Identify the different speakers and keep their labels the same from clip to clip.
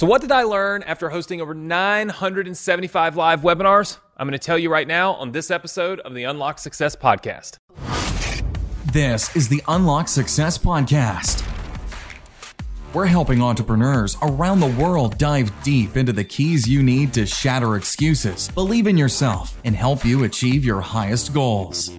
Speaker 1: So, what did I learn after hosting over 975 live webinars? I'm going to tell you right now on this episode of the Unlock Success Podcast.
Speaker 2: This is the Unlock Success Podcast. We're helping entrepreneurs around the world dive deep into the keys you need to shatter excuses, believe in yourself, and help you achieve your highest goals.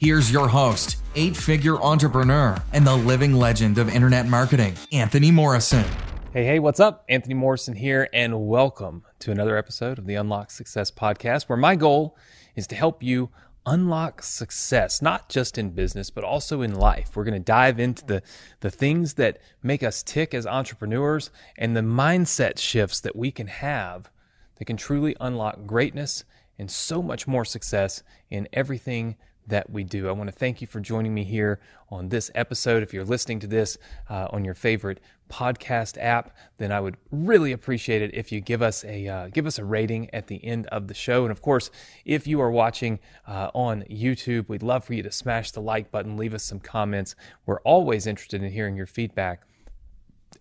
Speaker 2: Here's your host, eight figure entrepreneur, and the living legend of internet marketing, Anthony Morrison.
Speaker 1: Hey, hey, what's up? Anthony Morrison here, and welcome to another episode of the Unlock Success Podcast, where my goal is to help you unlock success, not just in business, but also in life. We're going to dive into the, the things that make us tick as entrepreneurs and the mindset shifts that we can have that can truly unlock greatness and so much more success in everything that we do. I want to thank you for joining me here on this episode. If you're listening to this uh, on your favorite podcast app, then I would really appreciate it if you give us a uh, give us a rating at the end of the show. And of course, if you are watching uh, on YouTube, we'd love for you to smash the like button, leave us some comments. We're always interested in hearing your feedback.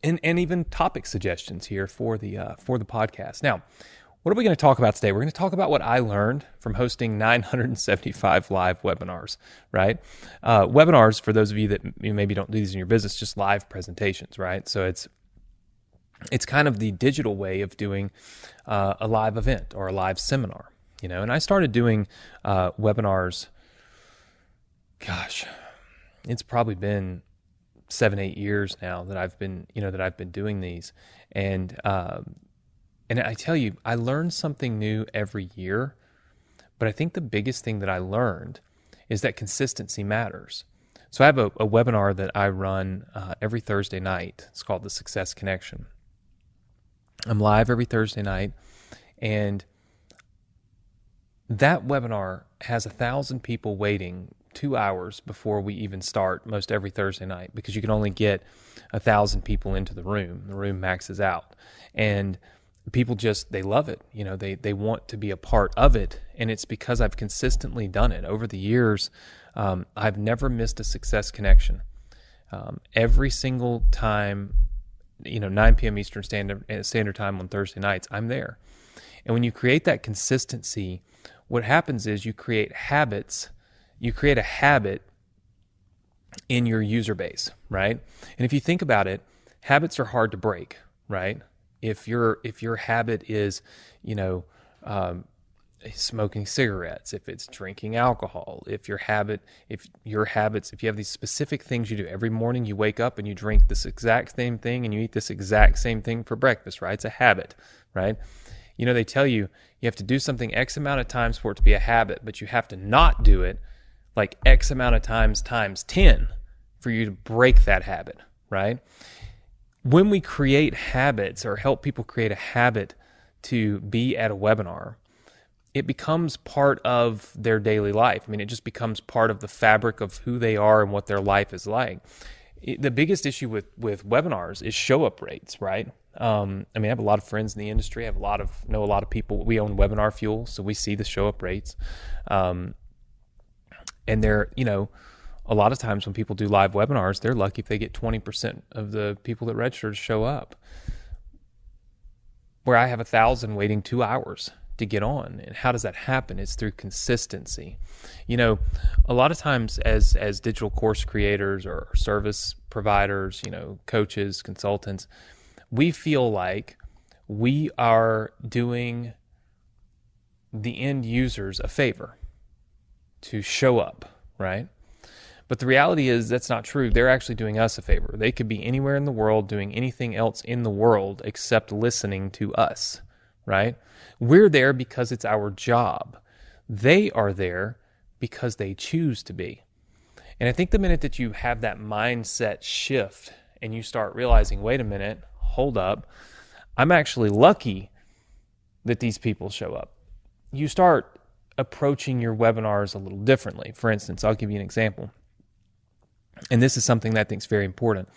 Speaker 1: And, and even topic suggestions here for the uh, for the podcast. Now, what are we going to talk about today? We're going to talk about what I learned from hosting 975 live webinars, right? Uh, webinars, for those of you that maybe don't do these in your business, just live presentations, right? So it's it's kind of the digital way of doing uh, a live event or a live seminar, you know. And I started doing uh, webinars. Gosh, it's probably been seven, eight years now that I've been, you know, that I've been doing these, and um, and I tell you, I learn something new every year. But I think the biggest thing that I learned is that consistency matters. So I have a, a webinar that I run uh, every Thursday night. It's called the Success Connection. I'm live every Thursday night, and that webinar has a thousand people waiting two hours before we even start most every Thursday night because you can only get a thousand people into the room. The room maxes out, and people just they love it you know they they want to be a part of it and it's because i've consistently done it. Over the years um, i've never missed a success connection. Um, every single time you know 9 p.m eastern standard uh, standard time on thursday nights i'm there. And when you create that consistency what happens is you create habits you create a habit in your user base right? And if you think about it habits are hard to break right if your if your habit is you know um, smoking cigarettes if it's drinking alcohol if your habit if your habits if you have these specific things you do every morning you wake up and you drink this exact same thing and you eat this exact same thing for breakfast right? It's a habit right? You know they tell you you have to do something x amount of times for it to be a habit but you have to not do it like x amount of times times 10 for you to break that habit right when we create habits or help people create a habit to be at a webinar, it becomes part of their daily life. I mean, it just becomes part of the fabric of who they are and what their life is like. It, the biggest issue with with webinars is show up rates, right? Um, I mean, I have a lot of friends in the industry. I have a lot of know a lot of people. We own Webinar Fuel, so we see the show up rates, um, and they're you know a lot of times when people do live webinars, they're lucky if they get 20% of the people that register show up. Where I have a thousand waiting two hours to get on. And how does that happen? It's through consistency. You know, a lot of times as as digital course creators or service providers, you know, coaches, consultants, we feel like we are doing the end users a favor to show up, right? But the reality is that's not true. They're actually doing us a favor. They could be anywhere in the world doing anything else in the world except listening to us, right? We're there because it's our job. They are there because they choose to be. And I think the minute that you have that mindset shift and you start realizing, wait a minute, hold up, I'm actually lucky that these people show up. You start approaching your webinars a little differently. For instance, I'll give you an example and this is something that I think is very important.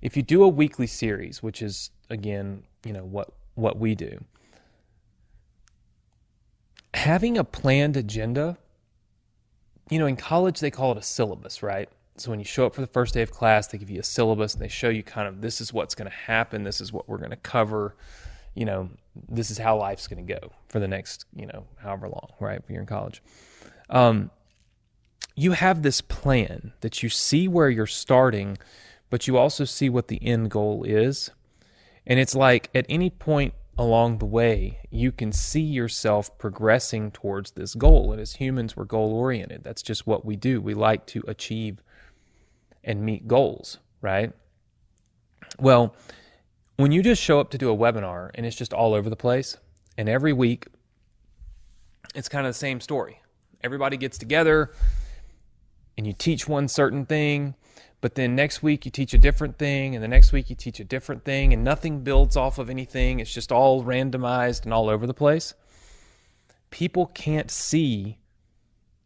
Speaker 1: If you do a weekly series, which is again, you know what what we do, having a planned agenda. You know, in college they call it a syllabus, right? So when you show up for the first day of class, they give you a syllabus and they show you kind of this is what's going to happen, this is what we're going to cover. you know, this is how life's going to go for the next, you know, however long, right? If you're in college. Um, you have this plan that you see where you're starting, but you also see what the end goal is. And it's like at any point along the way, you can see yourself progressing towards this goal. And as humans, we're goal oriented. That's just what we do. We like to achieve and meet goals, right? Well, when you just show up to do a webinar and it's just all over the place, and every week it's kind of the same story. Everybody gets together and you teach one certain thing, but then next week you teach a different thing, and the next week you teach a different thing, and nothing builds off of anything. It's just all randomized and all over the place. People can't see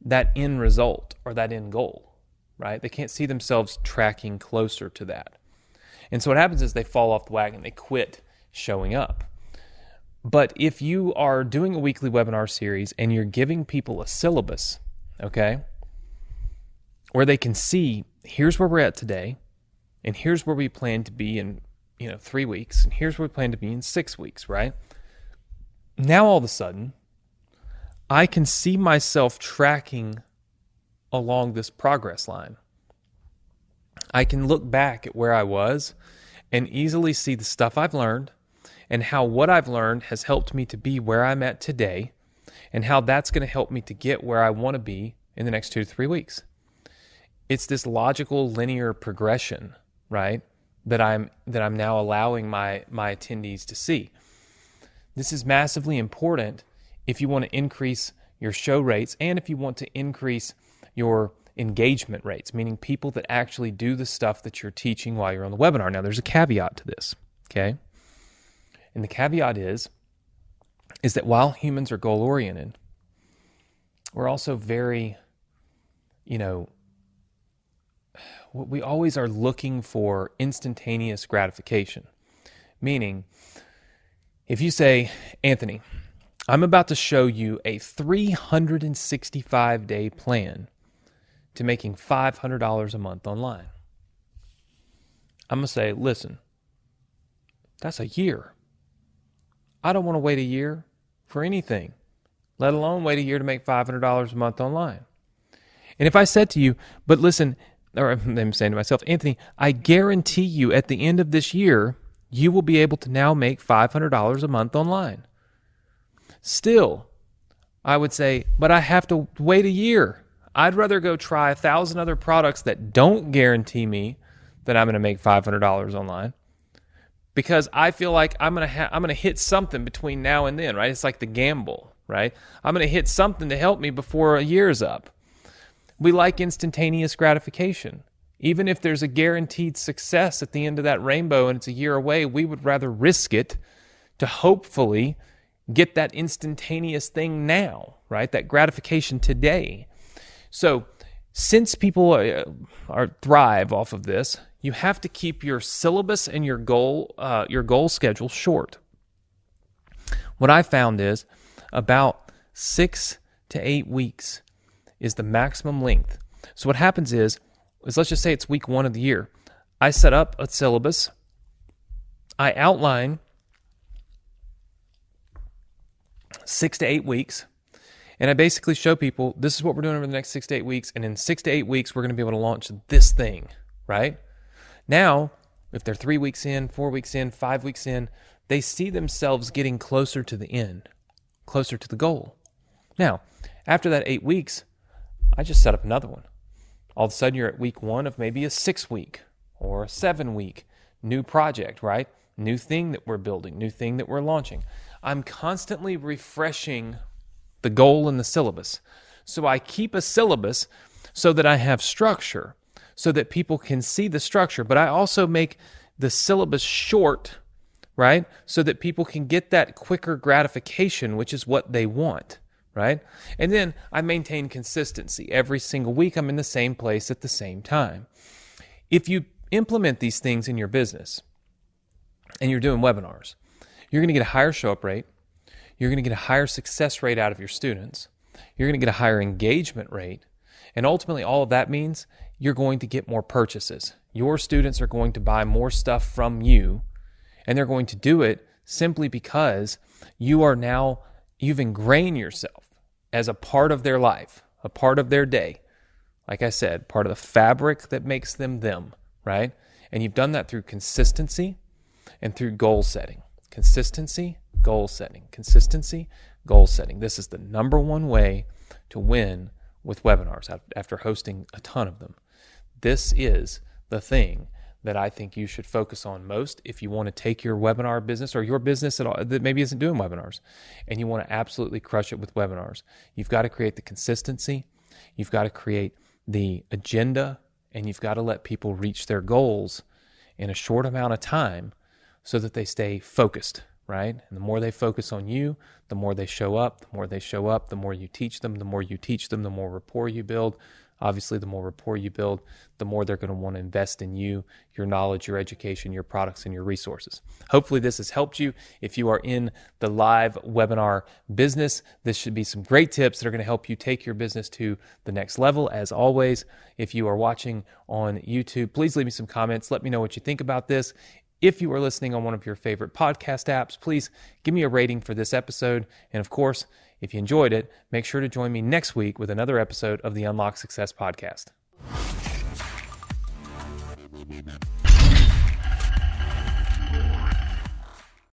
Speaker 1: that end result or that end goal, right? They can't see themselves tracking closer to that. And so what happens is they fall off the wagon, they quit showing up. But if you are doing a weekly webinar series and you're giving people a syllabus, okay, where they can see here's where we're at today, and here's where we plan to be in you know three weeks, and here's where we plan to be in six weeks, right? Now all of a sudden, I can see myself tracking along this progress line. I can look back at where I was and easily see the stuff I've learned and how what I've learned has helped me to be where I'm at today and how that's going to help me to get where I want to be in the next two to three weeks it's this logical linear progression, right? That I'm that I'm now allowing my my attendees to see. This is massively important if you want to increase your show rates and if you want to increase your engagement rates, meaning people that actually do the stuff that you're teaching while you're on the webinar. Now there's a caveat to this, okay? And the caveat is is that while humans are goal oriented, we're also very you know we always are looking for instantaneous gratification. Meaning, if you say, Anthony, I'm about to show you a 365 day plan to making $500 a month online. I'm going to say, listen, that's a year. I don't want to wait a year for anything, let alone wait a year to make $500 a month online. And if I said to you, but listen, or I'm saying to myself, Anthony, I guarantee you at the end of this year, you will be able to now make $500 a month online. Still, I would say, but I have to wait a year. I'd rather go try a thousand other products that don't guarantee me that I'm going to make $500 online because I feel like I'm going to ha- I'm going to hit something between now and then, right? It's like the gamble, right? I'm going to hit something to help me before a year's up. We like instantaneous gratification. Even if there's a guaranteed success at the end of that rainbow and it's a year away, we would rather risk it to hopefully get that instantaneous thing now, right? That gratification today. So, since people are, are thrive off of this, you have to keep your syllabus and your goal uh, your goal schedule short. What I found is about six to eight weeks is the maximum length. So what happens is, is let's just say it's week one of the year. I set up a syllabus. I outline six to eight weeks. And I basically show people this is what we're doing over the next six to eight weeks. And in six to eight weeks, we're going to be able to launch this thing, right? Now, if they're three weeks in, four weeks in, five weeks in, they see themselves getting closer to the end, closer to the goal. Now, after that eight weeks, I just set up another one. All of a sudden, you're at week one of maybe a six week or a seven week new project, right? New thing that we're building, new thing that we're launching. I'm constantly refreshing the goal and the syllabus. So I keep a syllabus so that I have structure, so that people can see the structure, but I also make the syllabus short, right? So that people can get that quicker gratification, which is what they want right? And then I maintain consistency. Every single week, I'm in the same place at the same time. If you implement these things in your business and you're doing webinars, you're going to get a higher show up rate. You're going to get a higher success rate out of your students. You're going to get a higher engagement rate. And ultimately, all of that means you're going to get more purchases. Your students are going to buy more stuff from you, and they're going to do it simply because you are now, you've ingrained yourself as a part of their life, a part of their day. Like I said, part of the fabric that makes them them, right? And you've done that through consistency and through goal setting. Consistency, goal setting. Consistency, goal setting. This is the number one way to win with webinars after hosting a ton of them. This is the thing that I think you should focus on most if you want to take your webinar business or your business at all that maybe isn't doing webinars and you want to absolutely crush it with webinars. You've got to create the consistency, you've got to create the agenda, and you've got to let people reach their goals in a short amount of time so that they stay focused, right? And the more they focus on you, the more they show up, the more they show up, the more you teach them, the more you teach them, the more rapport you build, Obviously, the more rapport you build, the more they're going to want to invest in you, your knowledge, your education, your products, and your resources. Hopefully, this has helped you. If you are in the live webinar business, this should be some great tips that are going to help you take your business to the next level. As always, if you are watching on YouTube, please leave me some comments. Let me know what you think about this. If you are listening on one of your favorite podcast apps, please give me a rating for this episode. And of course, if you enjoyed it, make sure to join me next week with another episode of the Unlock Success Podcast.